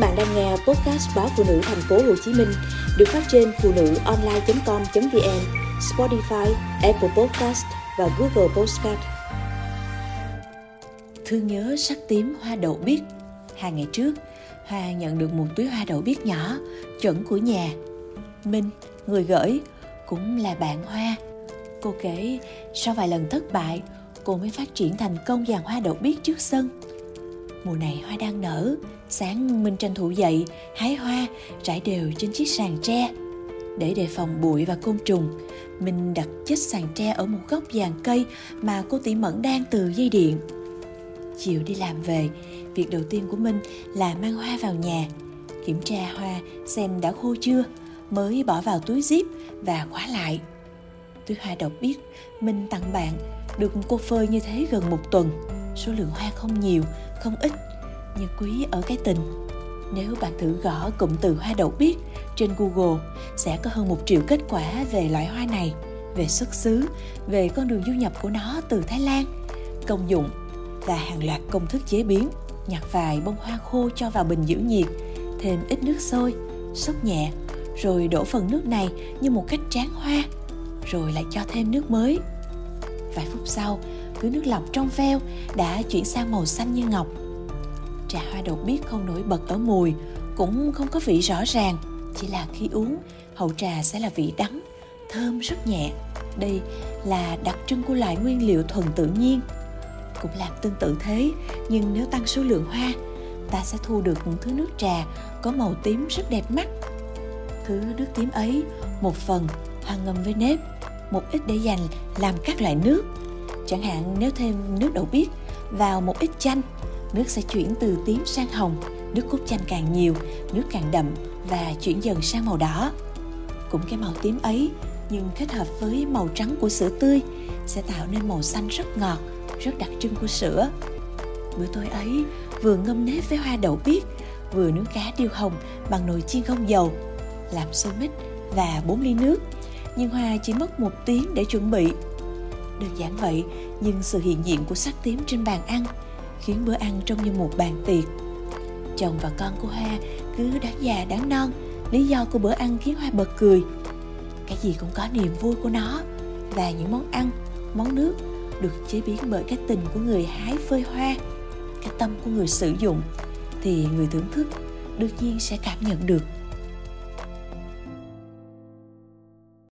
bạn đang nghe podcast báo phụ nữ thành phố Hồ Chí Minh được phát trên phụ nữ online.com.vn, Spotify, Apple Podcast và Google Podcast. Thương nhớ sắc tím hoa đậu biếc. Hai ngày trước, Hoa nhận được một túi hoa đậu biếc nhỏ, chuẩn của nhà. Minh, người gửi, cũng là bạn Hoa. Cô kể, sau vài lần thất bại, cô mới phát triển thành công dàn hoa đậu biếc trước sân. Mùa này hoa đang nở, sáng Minh tranh thủ dậy, hái hoa, trải đều trên chiếc sàn tre. Để đề phòng bụi và côn trùng, mình đặt chiếc sàn tre ở một góc giàn cây mà cô tỉ mẫn đang từ dây điện. Chiều đi làm về, việc đầu tiên của Minh là mang hoa vào nhà, kiểm tra hoa xem đã khô chưa, mới bỏ vào túi zip và khóa lại. Túi hoa độc biết Minh tặng bạn được cô phơi như thế gần một tuần. Số lượng hoa không nhiều, không ít, nhưng quý ở cái tình. Nếu bạn thử gõ cụm từ hoa đậu biết trên Google sẽ có hơn một triệu kết quả về loại hoa này, về xuất xứ, về con đường du nhập của nó từ Thái Lan, công dụng và hàng loạt công thức chế biến. Nhặt vài bông hoa khô cho vào bình giữ nhiệt, thêm ít nước sôi, sốc nhẹ, rồi đổ phần nước này như một cách tráng hoa, rồi lại cho thêm nước mới. Vài phút sau, thứ nước lọc trong veo đã chuyển sang màu xanh như ngọc. Trà hoa đậu biếc không nổi bật ở mùi, cũng không có vị rõ ràng, chỉ là khi uống, hậu trà sẽ là vị đắng, thơm rất nhẹ. Đây là đặc trưng của loại nguyên liệu thuần tự nhiên. Cũng làm tương tự thế, nhưng nếu tăng số lượng hoa, ta sẽ thu được một thứ nước trà có màu tím rất đẹp mắt. Thứ nước tím ấy, một phần hoa ngâm với nếp, một ít để dành làm các loại nước. Chẳng hạn nếu thêm nước đậu biếc vào một ít chanh, nước sẽ chuyển từ tím sang hồng, nước cốt chanh càng nhiều, nước càng đậm và chuyển dần sang màu đỏ. Cũng cái màu tím ấy nhưng kết hợp với màu trắng của sữa tươi sẽ tạo nên màu xanh rất ngọt, rất đặc trưng của sữa. Bữa tối ấy vừa ngâm nếp với hoa đậu biếc, vừa nướng cá điêu hồng bằng nồi chiên không dầu, làm xôi mít và 4 ly nước. Nhưng Hoa chỉ mất một tiếng để chuẩn bị. Đơn giản vậy, nhưng sự hiện diện của sắc tím trên bàn ăn khiến bữa ăn trông như một bàn tiệc. Chồng và con của Hoa cứ đáng già đáng non, lý do của bữa ăn khiến Hoa bật cười. Cái gì cũng có niềm vui của nó và những món ăn, món nước được chế biến bởi cái tình của người hái phơi hoa, cái tâm của người sử dụng thì người thưởng thức đương nhiên sẽ cảm nhận được